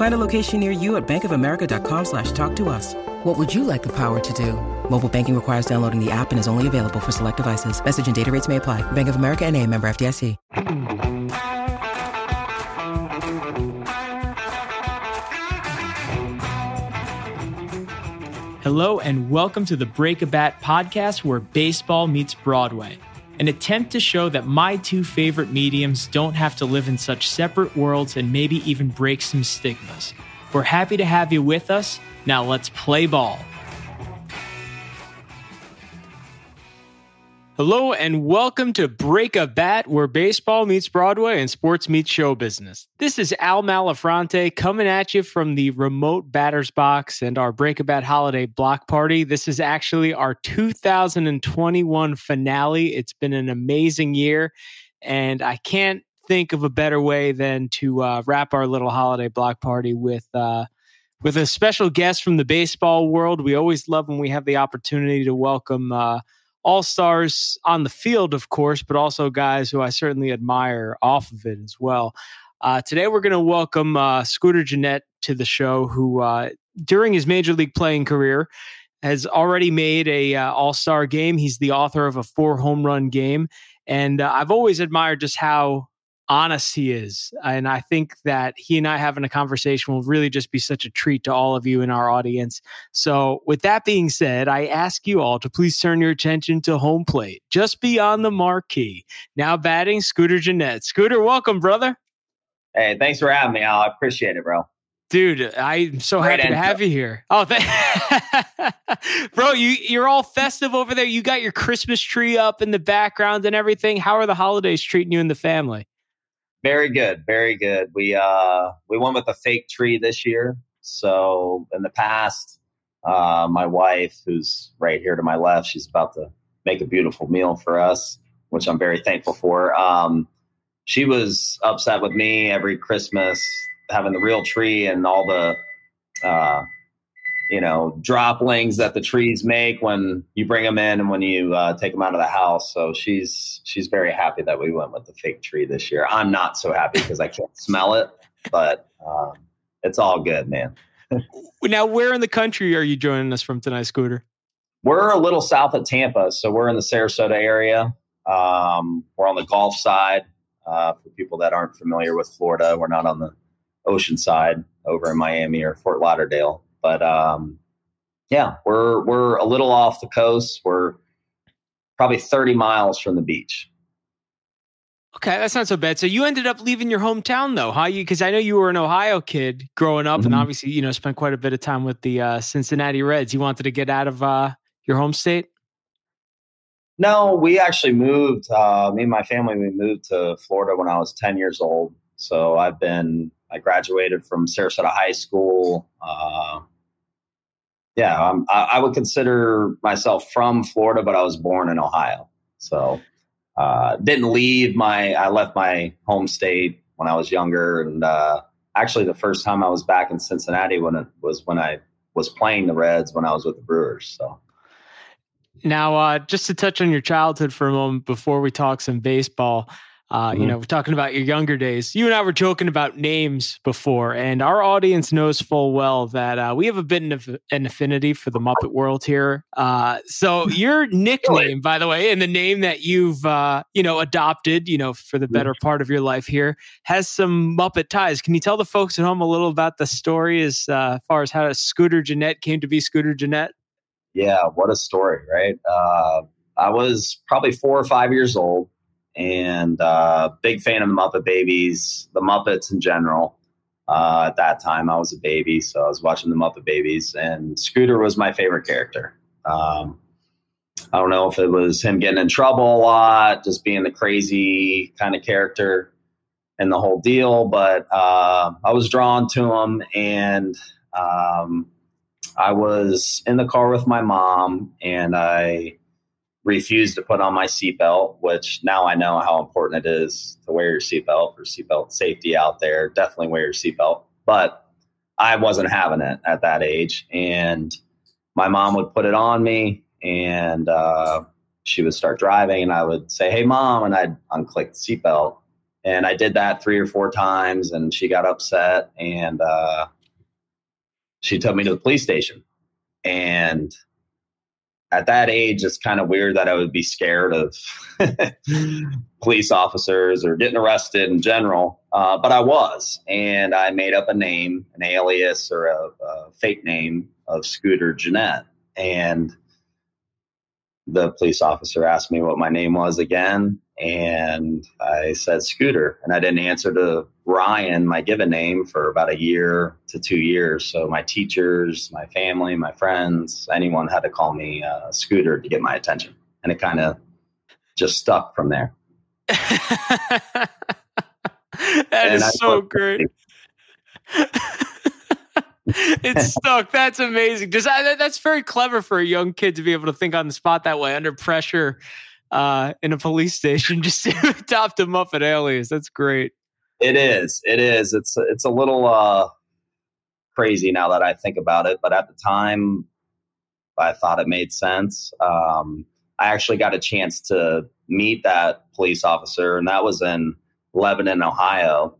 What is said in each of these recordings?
Find a location near you at bankofamerica.com slash talk to us. What would you like the power to do? Mobile banking requires downloading the app and is only available for select devices. Message and data rates may apply. Bank of America and a member FDIC. Hello and welcome to the Break a Bat podcast where baseball meets Broadway. An attempt to show that my two favorite mediums don't have to live in such separate worlds and maybe even break some stigmas. We're happy to have you with us. Now let's play ball. Hello and welcome to Break a Bat, where baseball meets Broadway and sports meets show business. This is Al Malafronte coming at you from the remote batter's box and our Break a Bat holiday block party. This is actually our 2021 finale. It's been an amazing year, and I can't think of a better way than to uh, wrap our little holiday block party with. Uh, with a special guest from the baseball world. We always love when we have the opportunity to welcome uh, all stars on the field, of course, but also guys who I certainly admire off of it as well. Uh, today, we're going to welcome uh, Scooter Gennett to the show, who uh, during his major league playing career has already made a uh, All Star game. He's the author of a four home run game, and uh, I've always admired just how honest he is. And I think that he and I having a conversation will really just be such a treat to all of you in our audience. So, with that being said, I ask you all to please turn your attention to home plate, just beyond the marquee. Now batting Scooter Gennett. Scooter, welcome, brother. Hey, thanks for having me, Al. I appreciate it, bro. Dude, I'm so Great happy to have you here. Oh, th- bro, you you're all festive over there. You got your Christmas tree up in the background and everything. How are the holidays treating you and the family? Very good, very good. We uh we went with a fake tree this year. So in the past, uh, my wife, who's right here to my left, she's about to make a beautiful meal for us, which I'm very thankful for. Um, she was upset with me every Christmas having the real tree and all the uh, you know droplings that the trees make when you bring them in and when you uh, take them out of the house. So she's she's very happy that we went with the fake tree this year. I'm not so happy because I can't smell it, but um, it's all good, man. now, where in the country are you joining us from tonight, Scooter? We're a little south of Tampa, so we're in the Sarasota area. Um, we're on the Gulf side. Uh, for people that aren't familiar with Florida, we're not on the ocean side over in Miami or Fort Lauderdale. But um, yeah, we're we're a little off the coast. We're probably 30 miles from the beach. Okay, that's not so bad. So you ended up leaving your hometown though, huh? Because I know you were an Ohio kid growing up, mm-hmm. and obviously you know spent quite a bit of time with the uh, Cincinnati Reds. You wanted to get out of uh, your home state. No, we actually moved. Uh, me and my family we moved to Florida when I was 10 years old. So I've been I graduated from Sarasota High School. Uh, yeah, I'm, I, I, would consider myself from Florida, but I was born in Ohio. So uh, didn't leave my. I left my home state when I was younger, and uh, actually the first time I was back in Cincinnati when it was when I was playing the Reds when I was with the Brewers. So. Now, uh, just to touch on your childhood for a moment before we talk some baseball, uh, mm-hmm. You know, we're talking about your younger days. You and I were joking about names before, and our audience knows full well that uh, we have a bit of an affinity for the Muppet world here. Uh, so your nickname, by the way, and the name that you've uh, you know adopted, you know, for the better part of your life here, has some Muppet ties. Can you tell the folks at home a little about the story as uh, far as how Scooter Gennett came to be Scooter Gennett? Yeah, what a story, right? Uh, I was probably four or five years old and uh, big fan of the Muppet Babies, the Muppets in general. Uh, at that time, I was a baby, so I was watching the Muppet Babies, and Scooter was my favorite character. Um, I don't know if it was him getting in trouble a lot, just being the crazy kind of character and the whole deal, but uh, I was drawn to him, and um, I was in the car with my mom, and I refused to put on my seatbelt, which now I know how important it is to wear your seatbelt for seatbelt safety out there. Definitely wear your seatbelt. But I wasn't having it at that age. And my mom would put it on me and uh, she would start driving and I would say, Hey, mom. And I'd unclick the seatbelt. And I did that three or four times and she got upset and uh, she took me to the police station. And at that age, it's kind of weird that I would be scared of police officers or getting arrested in general. Uh, but I was, and I made up a name, an alias or a, a fake name of Scooter Gennett. And the police officer asked me what my name was again and I said Scooter, and I didn't answer to Ryan, my given name, for about a year to two years. So my teachers, my family, my friends, anyone had to call me uh, Scooter to get my attention, and it kind of just stuck from there. that and is I so great. it stuck. That's amazing. Just that's very clever for a young kid to be able to think on the spot that way under pressure uh, in a police station just to a Muppet alias. That's great. It is. It is. It's it's a little uh, crazy now that I think about it, but at the time, I thought it made sense. Um, I actually got a chance to meet that police officer, and that was in Lebanon, Ohio,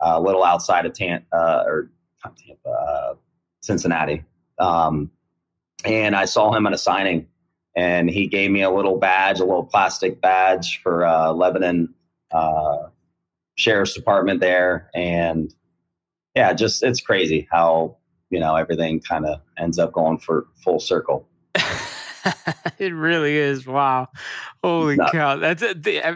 a little outside of Tampa uh, or Tampa, uh, Cincinnati. Um, and I saw him at a signing and he gave me a little badge, a little plastic badge for uh, Lebanon uh, Sheriff's Department there, and yeah, just it's crazy how you know everything kind of ends up going for full circle. it really is. Wow. Holy no. cow. That's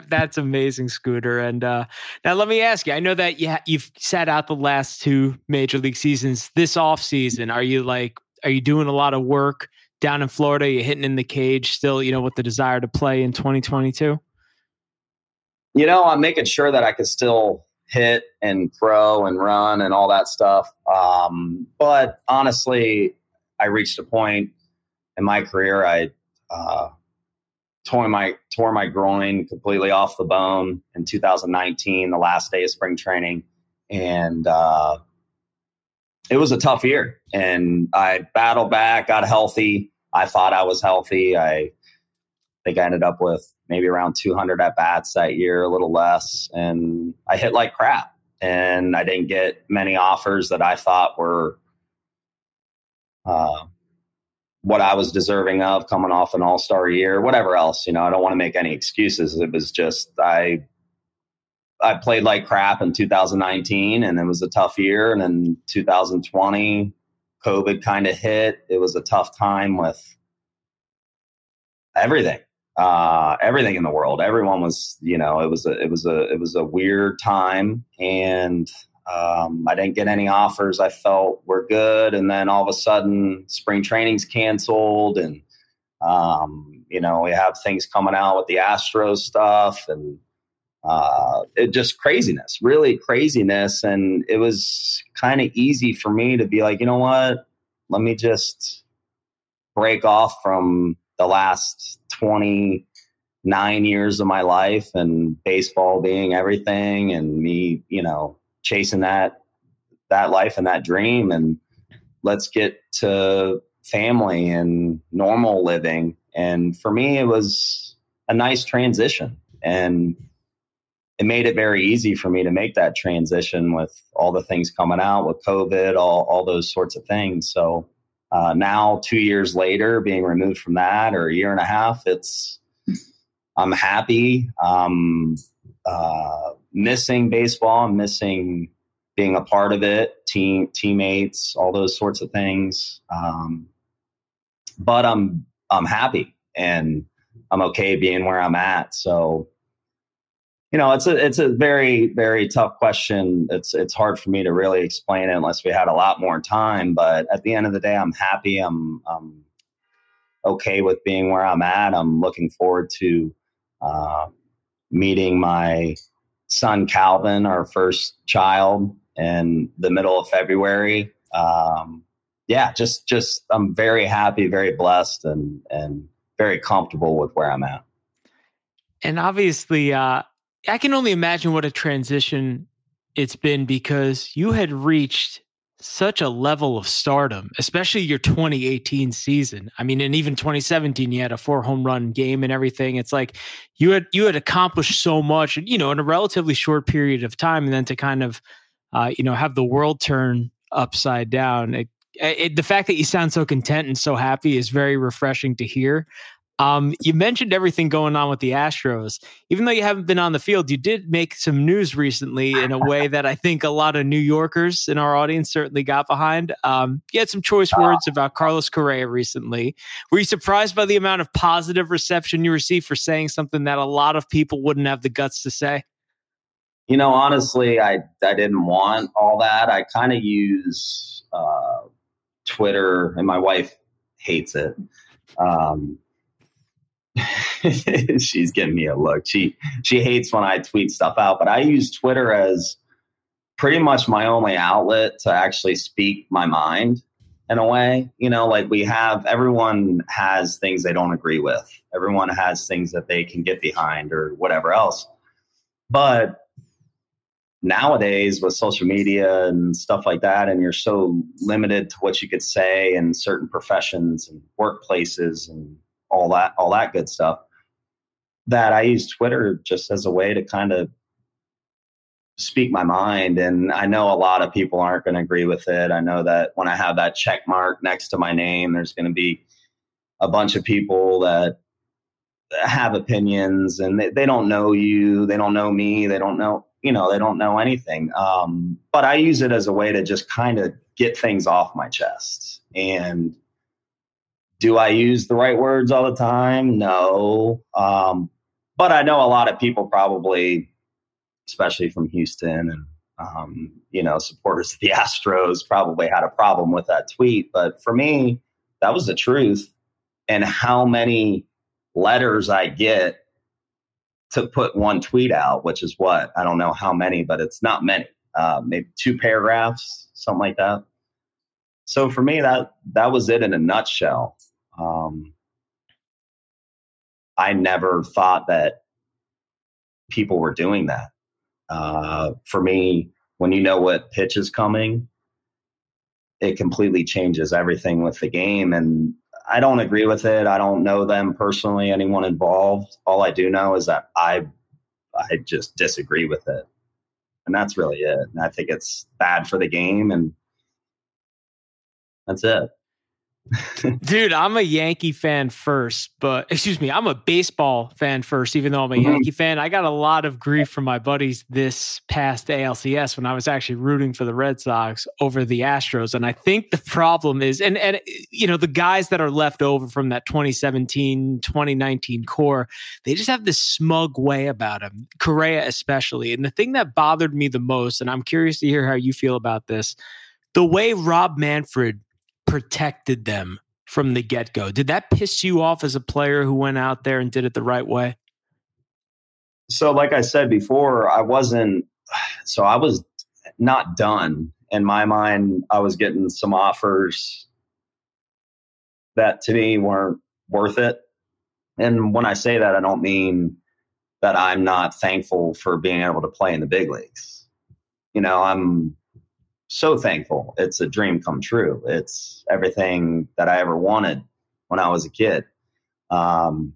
that's amazing, Scooter. And uh, now let me ask you, I know that you you've sat out the last two major league seasons this off season. Are you like are you doing a lot of work down in Florida? You're hitting in the cage still, you know, with the desire to play in 2022? You know, I'm making sure that I can still hit and throw and run and all that stuff. Um, but honestly, I reached a point in my career. I uh, tore my tore my groin completely off the bone in 2019, the last day of spring training, and uh, it was a tough year. And I battled back, got healthy, I thought I was healthy. I think I ended up with maybe around 200 at bats that year, a little less, and I hit like crap. And I didn't get many offers that I thought were uh, what I was deserving of coming off an all star year, whatever else. You know, I don't want to make any excuses. It was just I I played like crap in 2019, and it was a tough year. And then 2020, COVID kind of hit. It was a tough time with everything, uh, everything in the world. Everyone was, you know, it was a, it was a, it was a weird time, and um, I didn't get any offers. I felt were good, and then all of a sudden, spring training's canceled, and um, you know, we have things coming out with the Astros stuff, and uh, it just craziness, really craziness. And it was kind of easy for me to be like, you know what? Let me just break off from the last 29 years of my life and baseball being everything and me, you know, chasing that, that life and that dream. And let's get to family and normal living. And for me, it was a nice transition. And it made it very easy for me to make that transition with all the things coming out with COVID, all, all those sorts of things. So uh, now, two years later, being removed from that, or a year and a half, it's I'm happy. Um, uh, missing baseball, I'm missing being a part of it, team teammates, all those sorts of things. Um, but I'm I'm happy, and I'm okay being where I'm at. So, you know, it's a it's a very very tough question. It's it's hard for me to really explain it unless we had a lot more time. But at the end of the day, I'm happy. I'm I'm okay with being where I'm at. I'm looking forward to uh, meeting my son Calvin, our first child, in the middle of February. Um, yeah, just just I'm very happy, very blessed, and and very comfortable with where I'm at. And obviously, uh, I can only imagine what a transition it's been because you had reached such a level of stardom, especially your 2018 season. I mean, and even 2017, you had a four home run game and everything. It's like you had you had accomplished so much, you know, in a relatively short period of time, and then to kind of, uh, you know, have the world turn upside down. It, it, the fact that you sound so content and so happy is very refreshing to hear. Um, you mentioned everything going on with the Astros. Even though you haven't been on the field, you did make some news recently in a way that I think a lot of New Yorkers in our audience certainly got behind. Um, you had some choice ah. words about Carlos Correa recently. Were you surprised by the amount of positive reception you received for saying something that a lot of people wouldn't have the guts to say? You know, honestly, I I didn't want all that. I kind of use uh, Twitter, and my wife hates it. Um, she's giving me a look. She she hates when I tweet stuff out, but I use Twitter as pretty much my only outlet to actually speak my mind in a way. You know, like we have everyone has things they don't agree with. Everyone has things that they can get behind or whatever else. But nowadays with social media and stuff like that and you're so limited to what you could say in certain professions and workplaces and all that all that good stuff that I use Twitter just as a way to kind of speak my mind and I know a lot of people aren't going to agree with it. I know that when I have that check mark next to my name there's going to be a bunch of people that have opinions and they, they don't know you, they don't know me, they don't know, you know, they don't know anything. Um, but I use it as a way to just kind of get things off my chest and do I use the right words all the time? No. Um, but I know a lot of people probably, especially from Houston and, um, you know, supporters of the Astros probably had a problem with that tweet. But for me, that was the truth. And how many letters I get to put one tweet out, which is what? I don't know how many, but it's not many. Uh, maybe two paragraphs, something like that. So for me, that that was it in a nutshell. Um, I never thought that people were doing that. Uh, for me, when you know what pitch is coming, it completely changes everything with the game. And I don't agree with it. I don't know them personally, anyone involved. All I do know is that I I just disagree with it. And that's really it. And I think it's bad for the game and that's it. Dude, I'm a Yankee fan first, but excuse me, I'm a baseball fan first, even though I'm a mm-hmm. Yankee fan. I got a lot of grief from my buddies this past ALCS when I was actually rooting for the Red Sox over the Astros. And I think the problem is, and, and, you know, the guys that are left over from that 2017, 2019 core, they just have this smug way about them, Correa especially. And the thing that bothered me the most, and I'm curious to hear how you feel about this, the way Rob Manfred protected them from the get go. Did that piss you off as a player who went out there and did it the right way? So, like I said before, I wasn't, so I was not done. In my mind, I was getting some offers that to me weren't worth it. And when I say that, I don't mean that I'm not thankful for being able to play in the big leagues. You know, I'm so thankful. It's a dream come true. It's everything that I ever wanted when I was a kid. Um,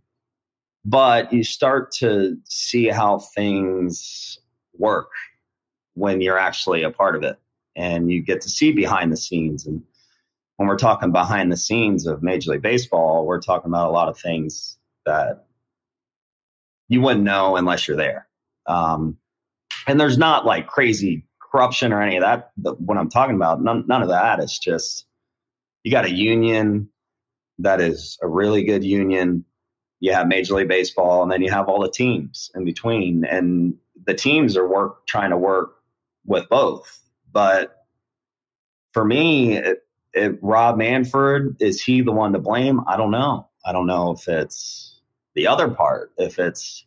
but you start to see how things work when you're actually a part of it and you get to see behind the scenes. And when we're talking behind the scenes of Major League Baseball, we're talking about a lot of things that you wouldn't know unless you're there. Um, and there's not like crazy corruption or any of that. What I'm talking about, none, none of that. It's just you got a union that is a really good union. you have Major League Baseball, and then you have all the teams in between, and the teams are work trying to work with both. But for me, it, it, Rob Manfred is he the one to blame? I don't know. I don't know if it's the other part, if it's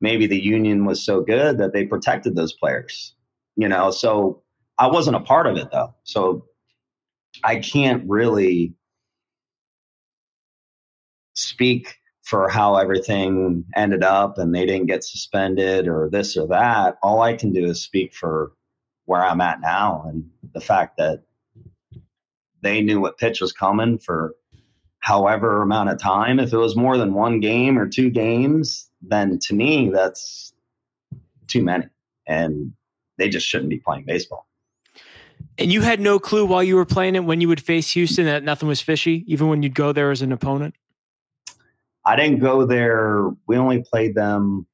maybe the union was so good that they protected those players, you know. So I wasn't a part of it though, so I can't really speak for how everything ended up and they didn't get suspended or this or that. All I can do is speak for where I'm at now and the fact that they knew what pitch was coming for however amount of time. If it was more than one game or two games, then to me, that's too many. And they just shouldn't be playing baseball. And you had no clue while you were playing it when you would face Houston that nothing was fishy, even when you'd go there as an opponent? I didn't go there. We only played them.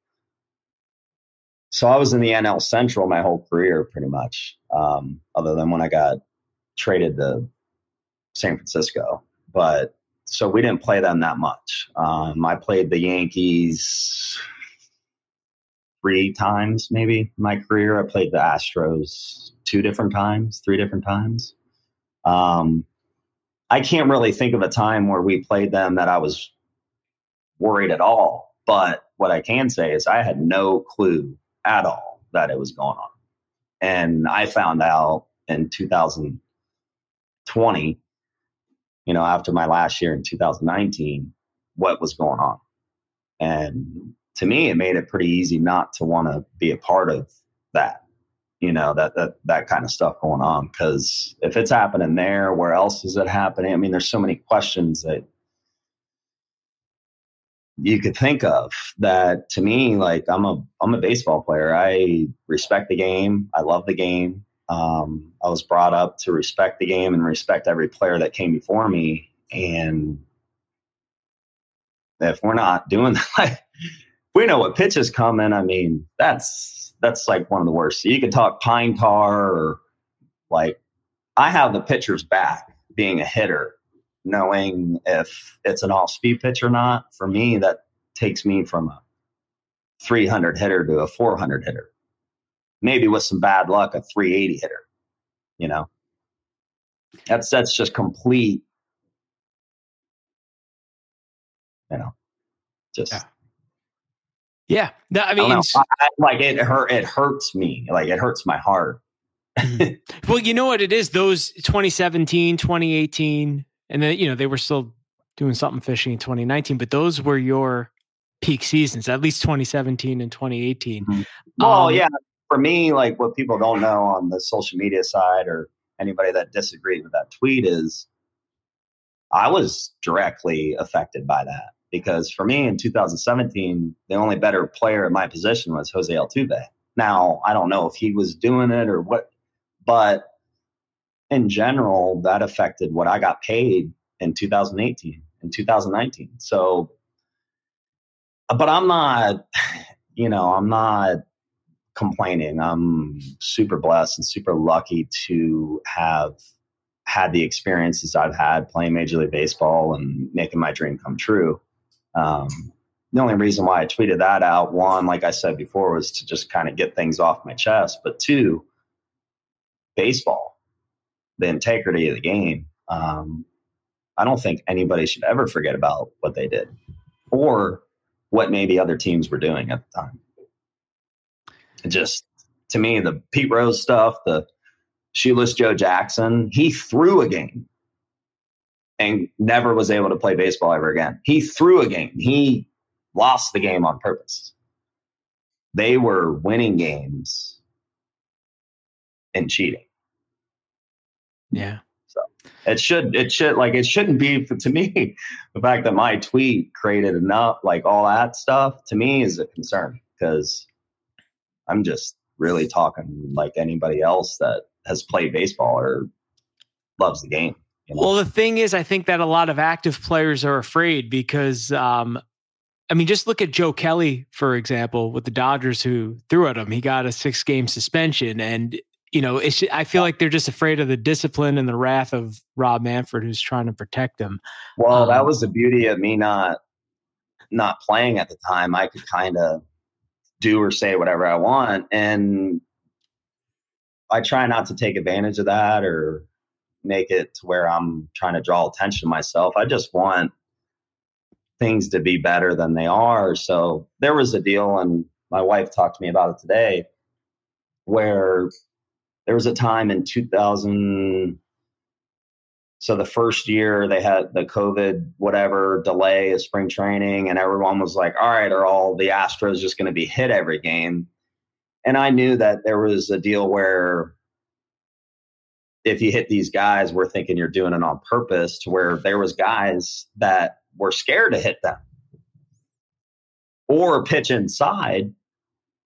So I was in the NL Central my whole career, pretty much, um, other than when I got traded to San Francisco. But so we didn't play them that much. Um, I played the Yankees three times, maybe in my career. I played the Astros two different times, three different times. Um, I can't really think of a time where we played them that I was worried at all. But what I can say is I had no clue at all that it was going on. And I found out in 2020, you know, after my last year in 2019, what was going on. And to me, it made it pretty easy not to want to be a part of that, you know, that, that, that kind of stuff going on. Cause if it's happening there, where else is it happening? I mean, there's so many questions that you could think of that to me like i'm a i'm a baseball player i respect the game i love the game um, i was brought up to respect the game and respect every player that came before me and if we're not doing that we know what pitch is coming i mean that's that's like one of the worst you could talk pine tar or like i have the pitcher's back being a hitter knowing if it's an off speed pitch or not. For me, that takes me from a 300 hitter to a 400 hitter. Maybe with some bad luck, a 380 hitter. You know, that's that's just complete. You know, just. Yeah. Yeah, no, I mean, I I, like it hurt. It hurts me. Like it hurts my heart. Mm-hmm. well, you know what it is? Those 2017, 2018, and then you know they were still doing something fishing in 2019 but those were your peak seasons at least 2017 and 2018 mm-hmm. well um, yeah for me like what people don't know on the social media side or anybody that disagreed with that tweet is i was directly affected by that because for me in 2017 the only better player in my position was jose altuve now i don't know if he was doing it or what but in general, that affected what I got paid in 2018 and 2019. So, but I'm not, you know, I'm not complaining. I'm super blessed and super lucky to have had the experiences I've had playing Major League Baseball and making my dream come true. Um, the only reason why I tweeted that out, one, like I said before, was to just kind of get things off my chest. But two, baseball the integrity of the game. Um, I don't think anybody should ever forget about what they did or what maybe other teams were doing at the time. It just to me, the Pete Rose stuff, the shoeless Joe Jackson, he threw a game and never was able to play baseball ever again. He threw a game. He lost the game on purpose. They were winning games and cheating. Yeah. So it should it should like it shouldn't be to me the fact that my tweet created enough like all that stuff to me is a concern because I'm just really talking like anybody else that has played baseball or loves the game. Well, the thing is, I think that a lot of active players are afraid because, um, I mean, just look at Joe Kelly, for example, with the Dodgers who threw at him. He got a six game suspension. And you know, it's, I feel like they're just afraid of the discipline and the wrath of Rob Manfred, who's trying to protect them. Well, um, that was the beauty of me not not playing at the time, I could kind of do or say whatever I want. And I try not to take advantage of that or make it to where I'm trying to draw attention to myself. I just want things to be better than they are. So there was a deal, and my wife talked to me about it today, where there was a time in 2000 so the first year they had the COVID whatever delay of spring training, and everyone was like, "All right, are all the Astros just going to be hit every game?" And I knew that there was a deal where if you hit these guys, we're thinking you're doing it on purpose. To where there was guys that were scared to hit them or pitch inside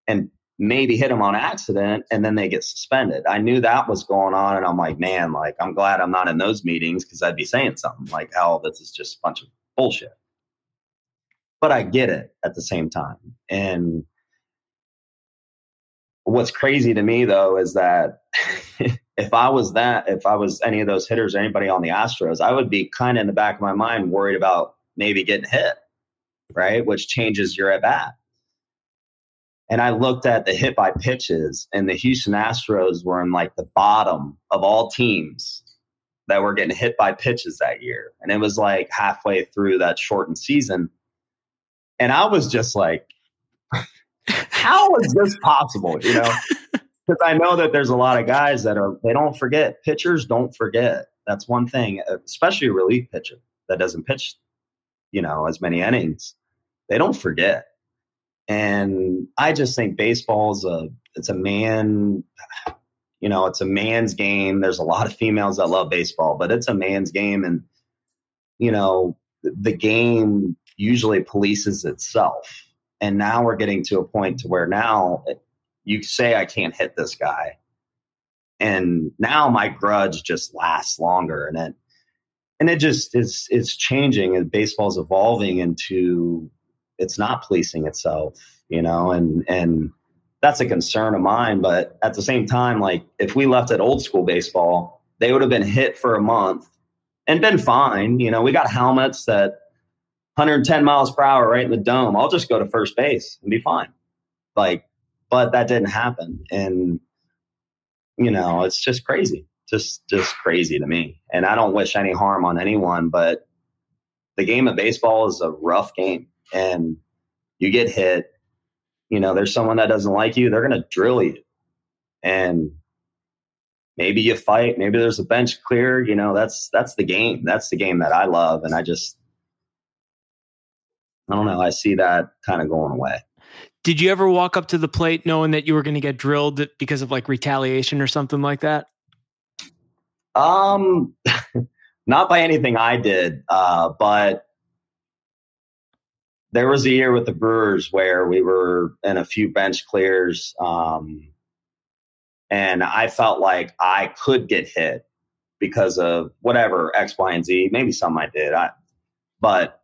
and maybe hit them on accident and then they get suspended. I knew that was going on and I'm like, man, like I'm glad I'm not in those meetings because I'd be saying something like, oh, this is just a bunch of bullshit. But I get it at the same time. And what's crazy to me though is that if I was that, if I was any of those hitters, anybody on the Astros, I would be kind of in the back of my mind worried about maybe getting hit, right? Which changes your at bat. And I looked at the hit by pitches, and the Houston Astros were in like the bottom of all teams that were getting hit by pitches that year. And it was like halfway through that shortened season. And I was just like, how is this possible? You know, because I know that there's a lot of guys that are, they don't forget. Pitchers don't forget. That's one thing, uh, especially a relief pitcher that doesn't pitch, you know, as many innings. They don't forget. And I just think baseball is a it's a man, you know, it's a man's game. There's a lot of females that love baseball, but it's a man's game, and you know, the game usually polices itself. And now we're getting to a point to where now eh, you say I can't hit this guy, and now my grudge just lasts longer, and it and it just is it's changing, and baseball's evolving into it's not policing itself, you know, and and that's a concern of mine. But at the same time, like if we left at old school baseball, they would have been hit for a month and been fine. You know, we got helmets that 110 miles per hour right in the dome. I'll just go to first base and be fine. Like, but that didn't happen. And, you know, it's just crazy. Just just crazy to me. And I don't wish any harm on anyone, but the game of baseball is a rough game and you get hit, you know, there's someone that doesn't like you, they're going to drill you. And maybe you fight, maybe there's a bench clear, you know, that's that's the game. That's the game that I love and I just I don't know, I see that kind of going away. Did you ever walk up to the plate knowing that you were going to get drilled because of like retaliation or something like that? Um not by anything I did, uh, but there was a year with the Brewers where we were in a few bench clears, um, and I felt like I could get hit because of whatever X, Y, and Z. Maybe some I did, I, but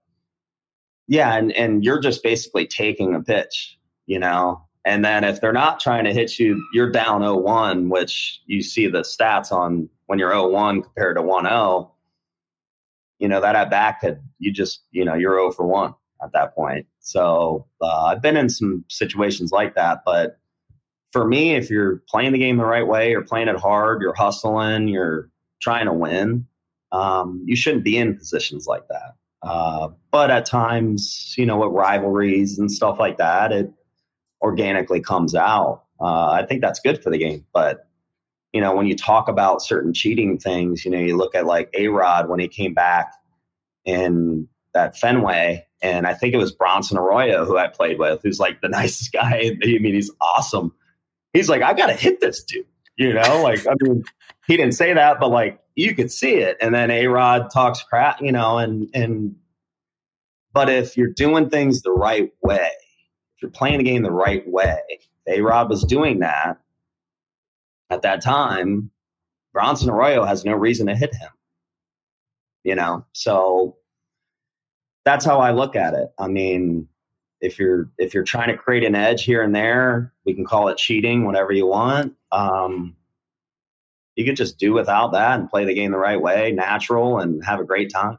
yeah, and and you're just basically taking a pitch, you know. And then if they're not trying to hit you, you're down 0-1, which you see the stats on when you're 0-1 compared to 1-0. You know that at back could you just you know you're 0 for 1 at that point. So uh, I've been in some situations like that, but for me, if you're playing the game the right way, you're playing it hard, you're hustling, you're trying to win, um, you shouldn't be in positions like that. Uh, but at times, you know, with rivalries and stuff like that, it organically comes out. Uh, I think that's good for the game. But, you know, when you talk about certain cheating things, you know, you look at like A Rod when he came back in that Fenway and I think it was Bronson Arroyo who I played with, who's like the nicest guy. I mean, he's awesome. He's like, I got to hit this dude, you know? Like, I mean, he didn't say that, but like you could see it. And then A Rod talks crap, you know, and, and, but if you're doing things the right way, you're playing the game the right way, A Rod was doing that at that time. Bronson Arroyo has no reason to hit him, you know? So that's how I look at it. I mean, if you're if you're trying to create an edge here and there, we can call it cheating, whatever you want. Um, you could just do without that and play the game the right way, natural, and have a great time.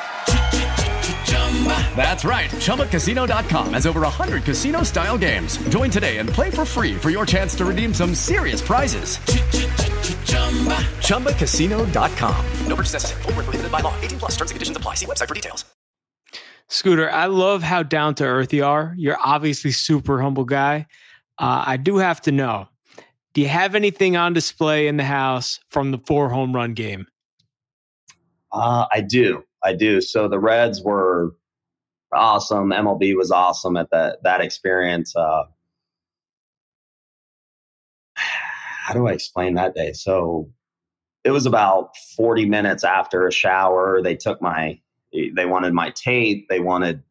That's right. ChumbaCasino.com has over 100 casino style games. Join today and play for free for your chance to redeem some serious prizes. ChumbaCasino.com. No purchase necessary. Void were prohibited by law. 18 plus. Terms and conditions apply. See website for details. Scooter, I love how down to earth you are. You're obviously super humble guy. Uh, I do have to know: Do you have anything on display in the house from the four home run game? Uh, I do. I do. So the Reds were awesome. MLB was awesome at that that experience. Uh, how do I explain that day? So it was about 40 minutes after a shower. They took my, they wanted my tape. They wanted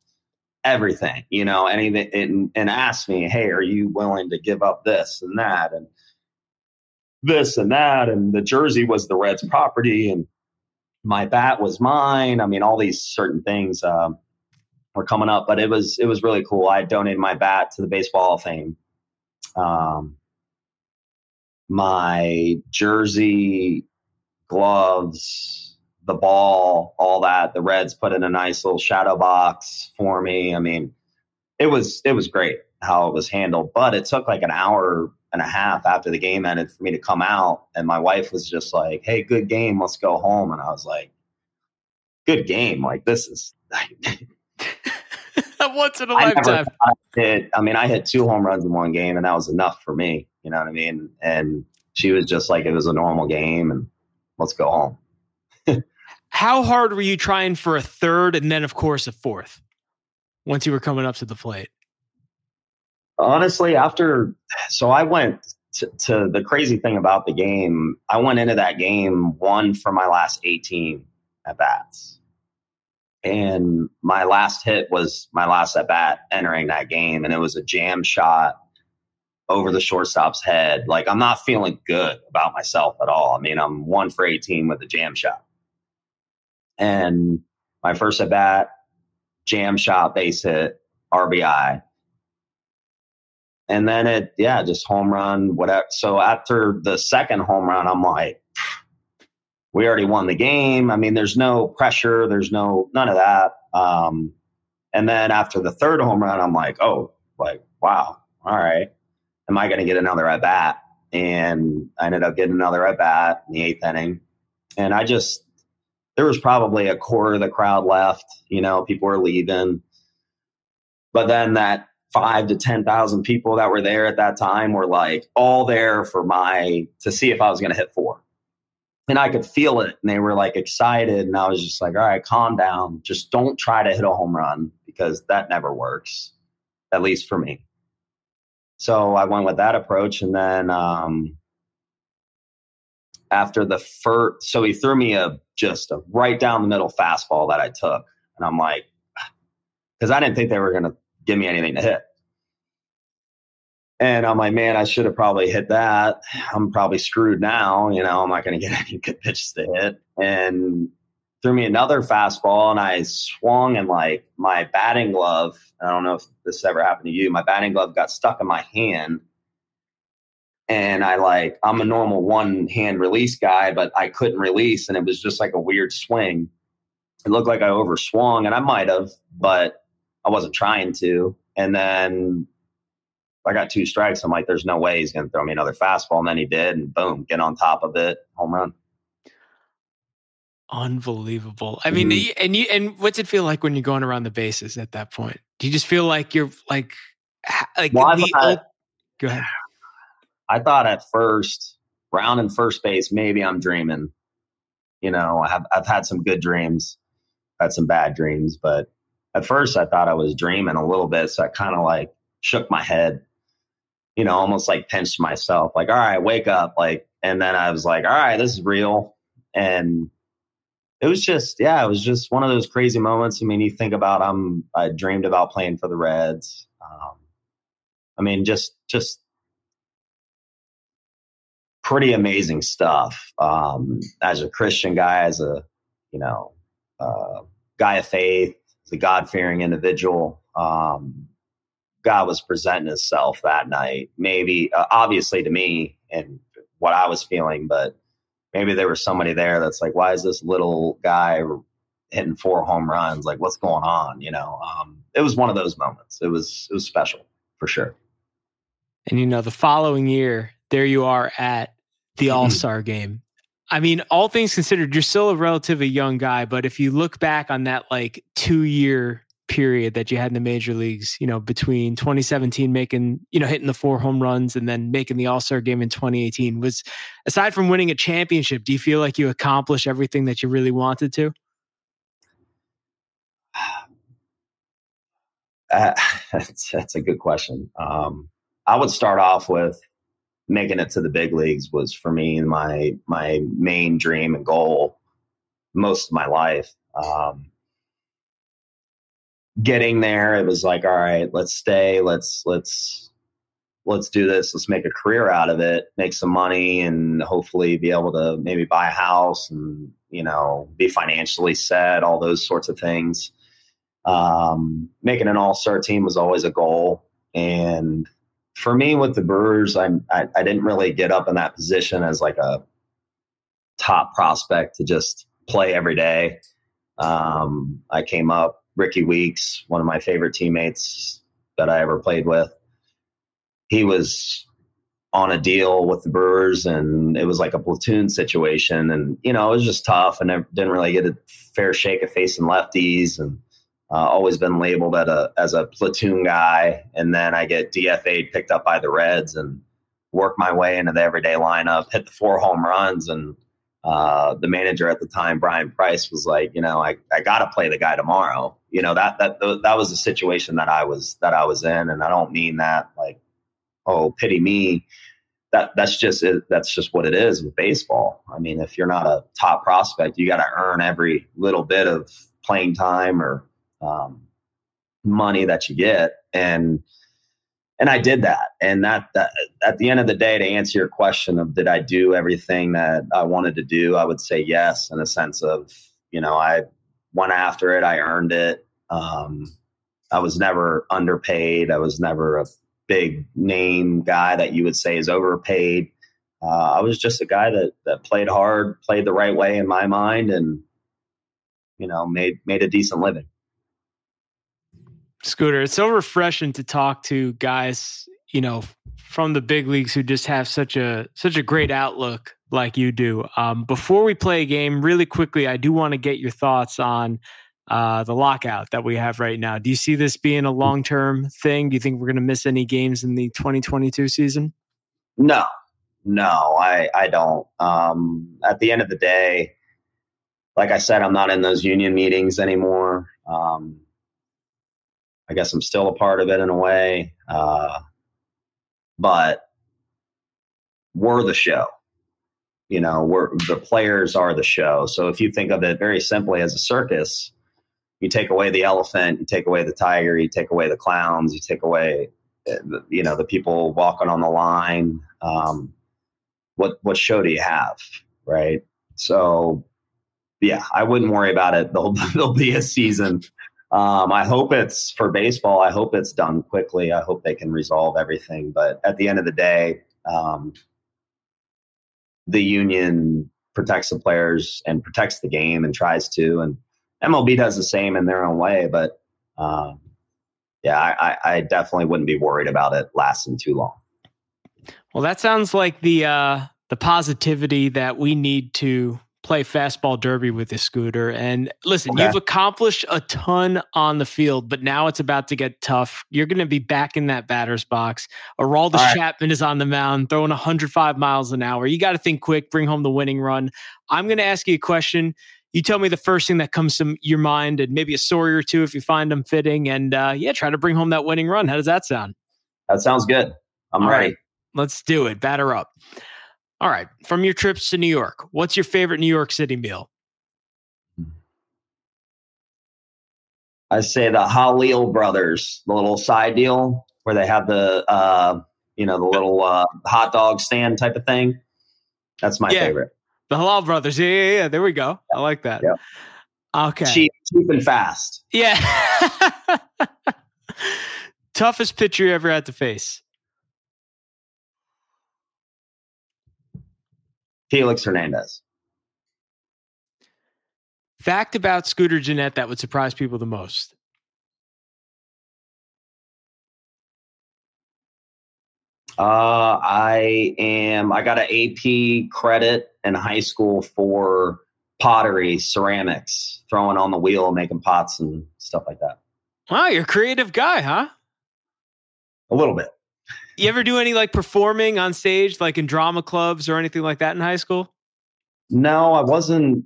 everything, you know, anything, and, and asked me, Hey, are you willing to give up this and that? And this and that. And the jersey was the Reds property and my bat was mine. I mean, all these certain things, um, were coming up, but it was, it was really cool. I donated my bat to the baseball Hall of fame. Um, my jersey, gloves, the ball, all that. The Reds put in a nice little shadow box for me. I mean, it was it was great how it was handled, but it took like an hour and a half after the game ended for me to come out, and my wife was just like, "Hey, good game, let's go home." And I was like, "Good game, like this is." Once in a I lifetime. I hit. I mean, I hit two home runs in one game, and that was enough for me. You know what I mean? And she was just like, it was a normal game, and let's go home. How hard were you trying for a third and then, of course, a fourth once you were coming up to the plate? Honestly, after so I went to, to the crazy thing about the game. I went into that game one for my last eighteen at bats, and my last hit was my last at bat entering that game, and it was a jam shot over the shortstop's head. Like I'm not feeling good about myself at all. I mean, I'm one for 18 with a jam shot. And my first at bat, jam shot, base hit, RBI. And then it, yeah, just home run, whatever. So after the second home run, I'm like, we already won the game. I mean, there's no pressure, there's no none of that. Um, and then after the third home run, I'm like, oh, like, wow, all right am I going to get another at bat? And I ended up getting another at bat in the eighth inning. And I just, there was probably a quarter of the crowd left. You know, people were leaving. But then that five to 10,000 people that were there at that time were like all there for my, to see if I was going to hit four. And I could feel it. And they were like excited. And I was just like, all right, calm down. Just don't try to hit a home run because that never works, at least for me. So I went with that approach. And then um, after the first, so he threw me a just a right down the middle fastball that I took. And I'm like, because I didn't think they were going to give me anything to hit. And I'm like, man, I should have probably hit that. I'm probably screwed now. You know, I'm not going to get any good pitches to hit. And threw me another fastball, and I swung, and like my batting glove. I don't know if this ever happened to you. My batting glove got stuck in my hand, and I like I'm a normal one hand release guy, but I couldn't release, and it was just like a weird swing. It looked like I overswung, and I might have, but I wasn't trying to. And then I got two strikes. I'm like, there's no way he's going to throw me another fastball. And then he did, and boom, get on top of it, home run. Unbelievable. I mean, Mhm. and you and what's it feel like when you're going around the bases at that point? Do you just feel like you're like like Well, I the thought- Go ahead. I thought at first, round in first base, maybe I'm dreaming. You know, I've I've had some good dreams. had some bad dreams, but at first I thought I was dreaming a little bit. So I kind of like shook my head, you know, almost like pinched myself, like, all right, wake up. Like, and then I was like, all right, this is real. And it was just, yeah, it was just one of those crazy moments. I mean, you think about, I'm, I dreamed about playing for the Reds. Um, I mean, just, just pretty amazing stuff. Um, as a Christian guy, as a, you know, uh, guy of faith, a God fearing individual, um, God was presenting himself that night. Maybe, uh, obviously, to me and what I was feeling, but maybe there was somebody there that's like, why is this little guy hitting four home runs? Like, what's going on? You know, um, it was one of those moments. It was it was special for sure. And you know, the following year, there you are at the mm-hmm. All Star game. I mean, all things considered, you're still a relatively young guy, but if you look back on that like two year period that you had in the major leagues, you know, between 2017 making, you know, hitting the four home runs and then making the All Star game in 2018 was aside from winning a championship, do you feel like you accomplished everything that you really wanted to? Uh, that's, that's a good question. Um, I would start off with making it to the big leagues was for me my my main dream and goal most of my life. Um, getting there, it was like, all right, let's stay, let's let's let's do this, let's make a career out of it, make some money, and hopefully be able to maybe buy a house and you know be financially set, all those sorts of things. Um, making an all star team was always a goal, and for me with the Brewers, I, I I didn't really get up in that position as like a top prospect to just play every day. Um, I came up Rickie Weeks, one of my favorite teammates that I ever played with. He was on a deal with the Brewers, and it was like a platoon situation. And you know, it was just tough, and I didn't really get a fair shake of facing lefties, and uh, always been labeled at a as a platoon guy. And then I get DFA'd, picked up by the Reds, and work my way into the everyday lineup, hit the four home runs, and uh, the manager at the time, Bryan Price, was like, you know, I, I got to play the guy tomorrow. You know that that that was the situation that I was that I was in, and I don't mean that like, oh, pity me. That that's just that's just what it is with baseball. I mean, if you're not a top prospect, you got to earn every little bit of playing time or um, money that you get, and and I did that. And that, that at the end of the day, to answer your question of did I do everything that I wanted to do, I would say yes, in a sense of you know I went after it, I earned it. Um, I was never underpaid. I was never a big name guy that you would say is overpaid. Uh, I was just a guy that that played hard, played the right way in my mind, and you know made made a decent living. Scooter, it's so refreshing to talk to guys, you know, from the big leagues who just have such a such a great outlook like you do. Um, before we play a game, really quickly, I do want to get your thoughts on uh, the lockout that we have right now. Do you see this being a long term thing? Do you think we're going to miss any games in the 2022 season? No, no, I I don't. Um, at the end of the day, like I said, I'm not in those union meetings anymore. Um, I guess I'm still a part of it in a way. Uh, but we're the show. You know, we're the players are the show. So if you think of it very simply as a circus, you take away the elephant, you take away the tiger, you take away the clowns, you take away, uh, you know, the people walking on the line. Um, what what show do you have, right? So, yeah, I wouldn't worry about it. There'll there'll be a season um, I hope it's for baseball. I hope it's done quickly. I hope they can resolve everything. But at the end of the day, um, the union protects the players and protects the game and tries to. And MLB does the same in their own way. But um, yeah, I, I, definitely wouldn't be worried about it lasting too long. Well, that sounds like the uh, the positivity that we need to play fastball derby with this scooter. And listen, okay. you've accomplished a ton on the field, but now it's about to get tough. You're going to be back in that batter's box. Aroldis right. Chapman is on the mound, throwing 105 miles an hour. You got to think quick, bring home the winning run. I'm going to ask you a question. You tell me the first thing that comes to your mind, and maybe a story or two if you find them fitting, and uh, yeah, try to bring home that winning run. How does that sound? That sounds good. I'm All ready. right. Let's do it. Batter up. All right. From your trips to New York, what's your favorite New York City meal? I say the Halil brothers, the little side deal where they have the uh, you know the little uh, hot dog stand type of thing. That's my Yeah. favorite. The Halal Brothers. Yeah, yeah, yeah. There we go. I like that. Yeah. Okay. Cheap, cheap and fast. Yeah. Toughest pitcher you ever had to face? Felix Hernandez. Fact about Scooter Gennett that would surprise people the most. Uh, I am. I got an AP credit in high school for pottery, ceramics, throwing on the wheel, making pots and stuff like that. Wow, you're a creative guy, huh? A little bit. You ever do any like performing on stage, like in drama clubs or anything like that in high school? No, I wasn't.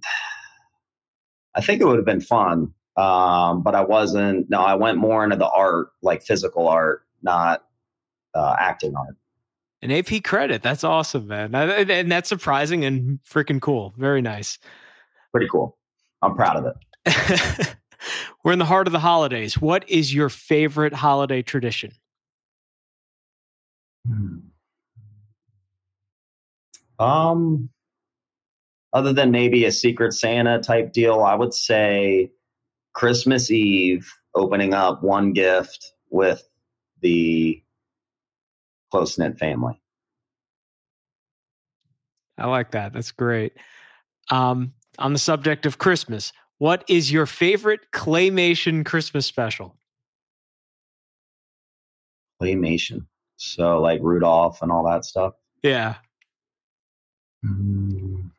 I think it would have been fun, um, but I wasn't. No, I went more into the art, like physical art, not uh, acting art. An AP credit. That's awesome, man. And and that's surprising and freaking cool. Very nice. Pretty cool. I'm proud of it. We're in the heart of the holidays. What is your favorite holiday tradition? Um, other than maybe a Secret Santa type deal, I would say Christmas Eve opening up one gift with the close knit family. I like that. That's great. Um, on the subject of Christmas, what is your favorite claymation Christmas special? Claymation. So like Rudolph and all that stuff. Yeah. Mm.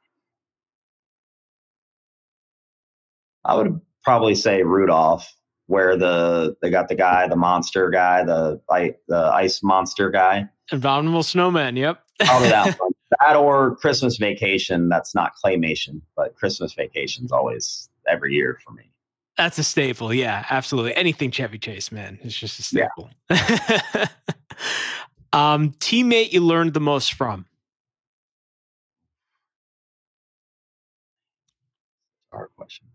I would probably say Rudolph, where the they got the guy, the monster guy, the the ice monster guy. Abominable Snowman. Yep. Probably that one. That or Christmas Vacation. That's not claymation, but Christmas Vacation's always every year for me. That's a staple. Yeah, absolutely. Anything Chevy Chase, man. It's just a Yeah. um, teammate you learned the most from? Hard question.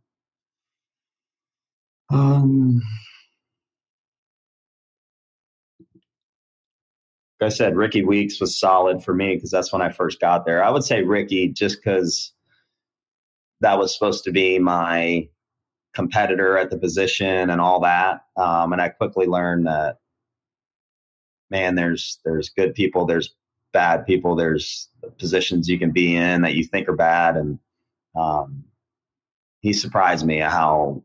Um, like I said, Rickie Weeks was solid for me because that's when I first got there. I would say Rickie just because that was supposed to be my competitor at the position and all that. Um, and I quickly learned that, man, there's there's good people, there's bad people, there's positions you can be in that you think are bad, and um, he surprised me how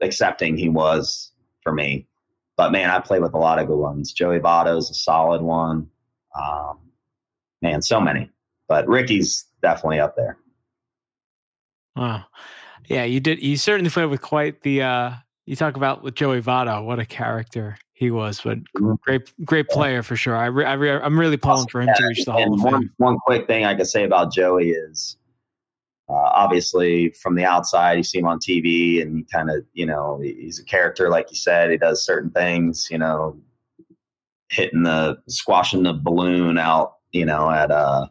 accepting he was for me. But man, I play with a lot of good ones. Joey Votto's a solid one. Um, man, so many. But Rickie's definitely up there. Wow. Yeah, you did. You certainly played with quite the. uh You talk about with Joey Votto, what a character he was, but great, great player for sure. I, re, I re, I'm really pulling for him to reach the Hall of one, Fame. one quick thing I could say about Joey is uh, obviously from the outside, you see him on TV and you kind of, you know, he's a character, like you said. He does certain things, you know, hitting the, squashing the balloon out, you know, at uh,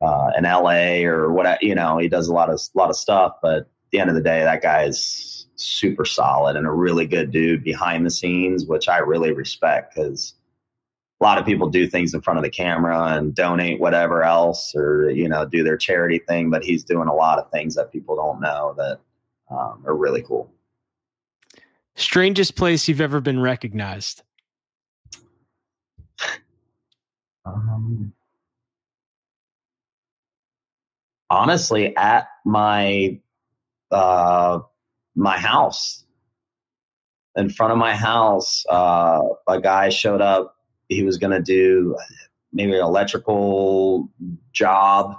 uh, in LA or what, you know, he does a lot of, lot of stuff. But at the end of the day, that guy's super solid and a really good dude behind the scenes, which I really respect because a lot of people do things in front of the camera and donate whatever else or you know do their charity thing but he's doing a lot of things that people don't know that um, are really cool Strangest place you've ever been recognized? um, honestly at my uh, my house in front of my house uh, a guy showed up he was going to do maybe an electrical job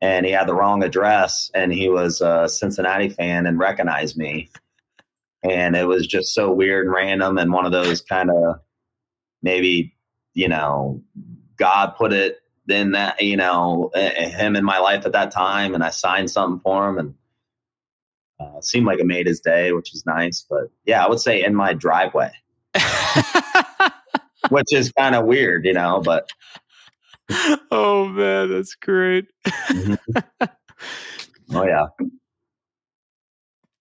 and he had the wrong address and he was a Cincinnati fan and recognized me. And it was just so weird and random and one of those kind of maybe, you know, God put it in that, you know, eh, him in my life at that time and I signed something for him and uh, seemed like it made his day, which was nice. But yeah, I would say in my driveway, which is kind of weird, you know. But oh man, that's great. mm-hmm. oh yeah.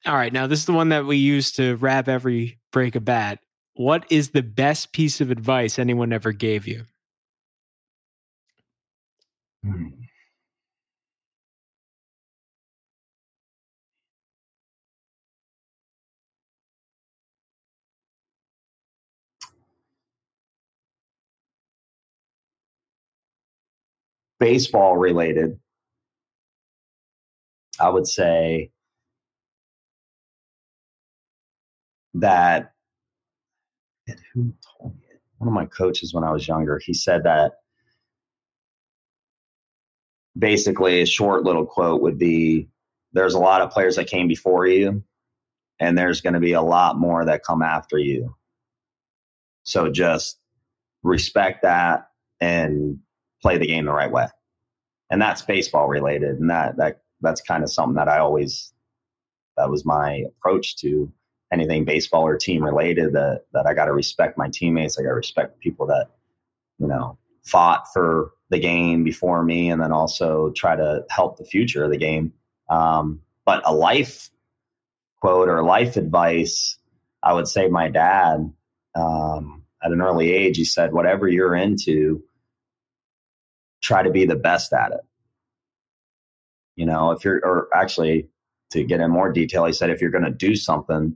All right, now this is the one that we use to wrap every break a bat. What is the best piece of advice anyone ever gave you? Hmm. Baseball related, I would say that who told me it? One of my coaches when I was younger, he said that basically a short little quote would be there's a lot of players that came before you and there's going to be a lot more that come after you. So just respect that and play the game the right way. And that's baseball related. And that, that, that's kind of something that I always, that was my approach to anything baseball or team related that, that I got to respect my teammates. I got to respect people that, you know, fought for the game before me and then also try to help the future of the game. Um, but a life quote or life advice, I would say my dad, um, at an early age, he said, whatever you're into, try to be the best at it. You know, if you're, or actually to get in more detail, he said, if you're going to do something,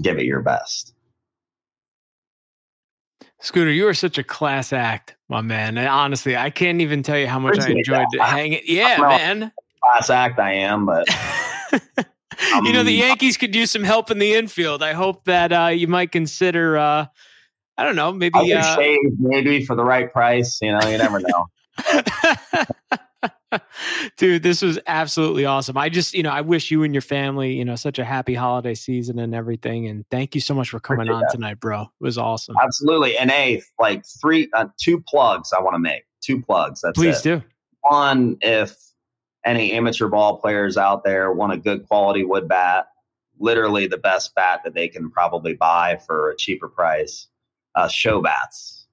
give it your best. Scooter, you are such a class act, my man. And honestly, I can't even tell you how much Appreciate I enjoyed that. hanging. Yeah, man. Class act, I am, but. you know, the Yankees could use some help in the infield. I hope that uh, you might consider, uh, I don't know, maybe. Uh, maybe for the right price. You know, you never know. Dude, this was absolutely awesome. I just, you know, I wish you and your family, you know, such a happy holiday season and everything. And thank you so much for coming on that. tonight, bro. It was awesome. Absolutely. And a like three, uh, two plugs I want to make. Two plugs. That's Please it. do. One, if any amateur ball players out there want a good quality wood bat, literally the best bat that they can probably buy for a cheaper price, uh, Show Bats.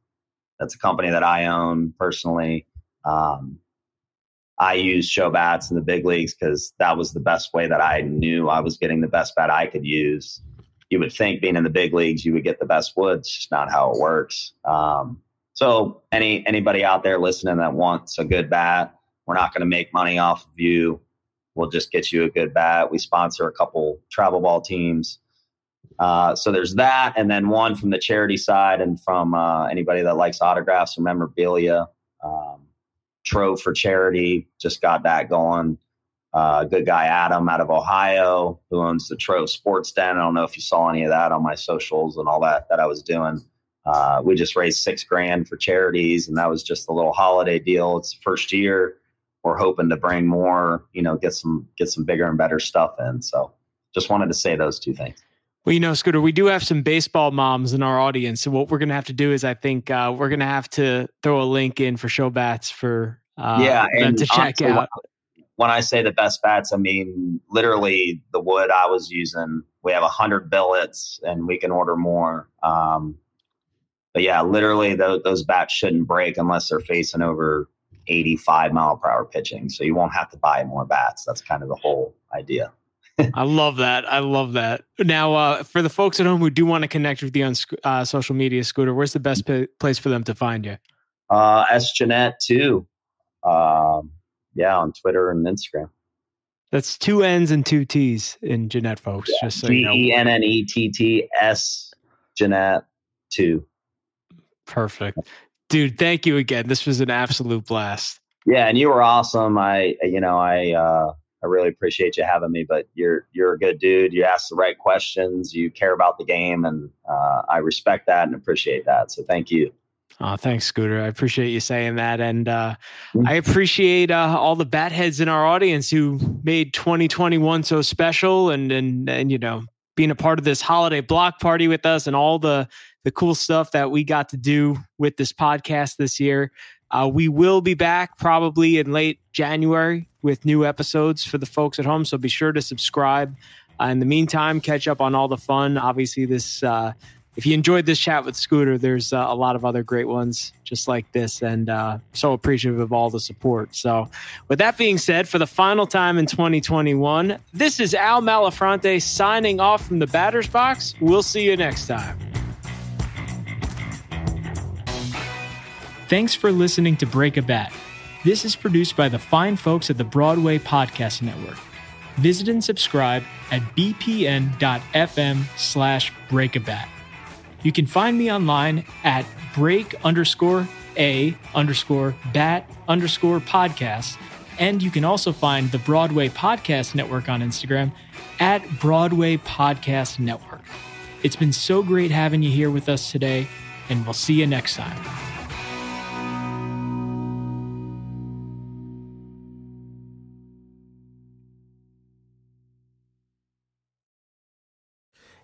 That's a company that I own personally. Um, I used show bats in the big leagues because that was the best way that I knew I was getting the best bat I could use. You would think being in the big leagues, you would get the best wood. It's just not how it works. Um, so any anybody out there listening that wants a good bat, we're not going to make money off of you. We'll just get you a good bat. We sponsor a couple travel ball teams. Uh, so there's that, and then one from the charity side, and from uh, anybody that likes autographs or memorabilia. Um, Trove for Charity, just got that going. Uh, good guy Adam out of Ohio who owns the Trove Sports Den. I don't know if you saw any of that on my socials and all that that I was doing. Uh, we just raised six grand for charities, and that was just a little holiday deal. It's the first year. We're hoping to bring more, you know, get some get some bigger and better stuff in. So, just wanted to say those two things. Well, you know, Scooter, we do have some baseball moms in our audience. So what we're going to have to do is, I think uh, we're going to have to throw a link in for show bats for uh, yeah, and to check honestly, out. When I say the best bats, I mean literally the wood I was using. We have a hundred billets, and we can order more. Um, but yeah, literally those, those bats shouldn't break unless they're facing over 85 mile per hour pitching. So you won't have to buy more bats. That's kind of the whole idea. I love that. I love that. Now, uh, for the folks at home who do want to connect with you on uh, social media, Scooter, where's the best p- place for them to find you? Uh, S Gennett too. Um, yeah, on Twitter and Instagram. That's two N's and two T's in Gennett, folks. Yeah. Just so G E N N E T T S Gennett two. Perfect, dude. Thank you again. This was an absolute blast. Yeah, and you were awesome. I, you know, I. uh I really appreciate you having me. But you're you're a good dude. You ask the right questions. You care about the game, and uh, I respect that and appreciate that. So thank you. Oh, thanks, Scooter. I appreciate you saying that, and uh, mm. I appreciate uh, all the bat heads in our audience who made 2021 so special, and and and you know being a part of this holiday block party with us, and all the the cool stuff that we got to do with this podcast this year. Uh, we will be back probably in late January with new episodes for the folks at home. So be sure to subscribe Uh, in the meantime, catch up on all the fun. Obviously, this uh, if you enjoyed this chat with Scooter, there's uh, a lot of other great ones just like this, and uh, so appreciative of all the support. So, with that being said, for the final time in 2021, this is Al Malafronte signing off from the batter's box. We'll see you next time. Thanks for listening to Break a Bat. This is produced by the fine folks at the Broadway Podcast Network. Visit and subscribe at bpn.fm slash breakabat. You can find me online at break underscore a underscore bat underscore podcast. And you can also find the Broadway Podcast Network on Instagram at Broadway Podcast Network. It's been so great having you here with us today, and we'll see you next time.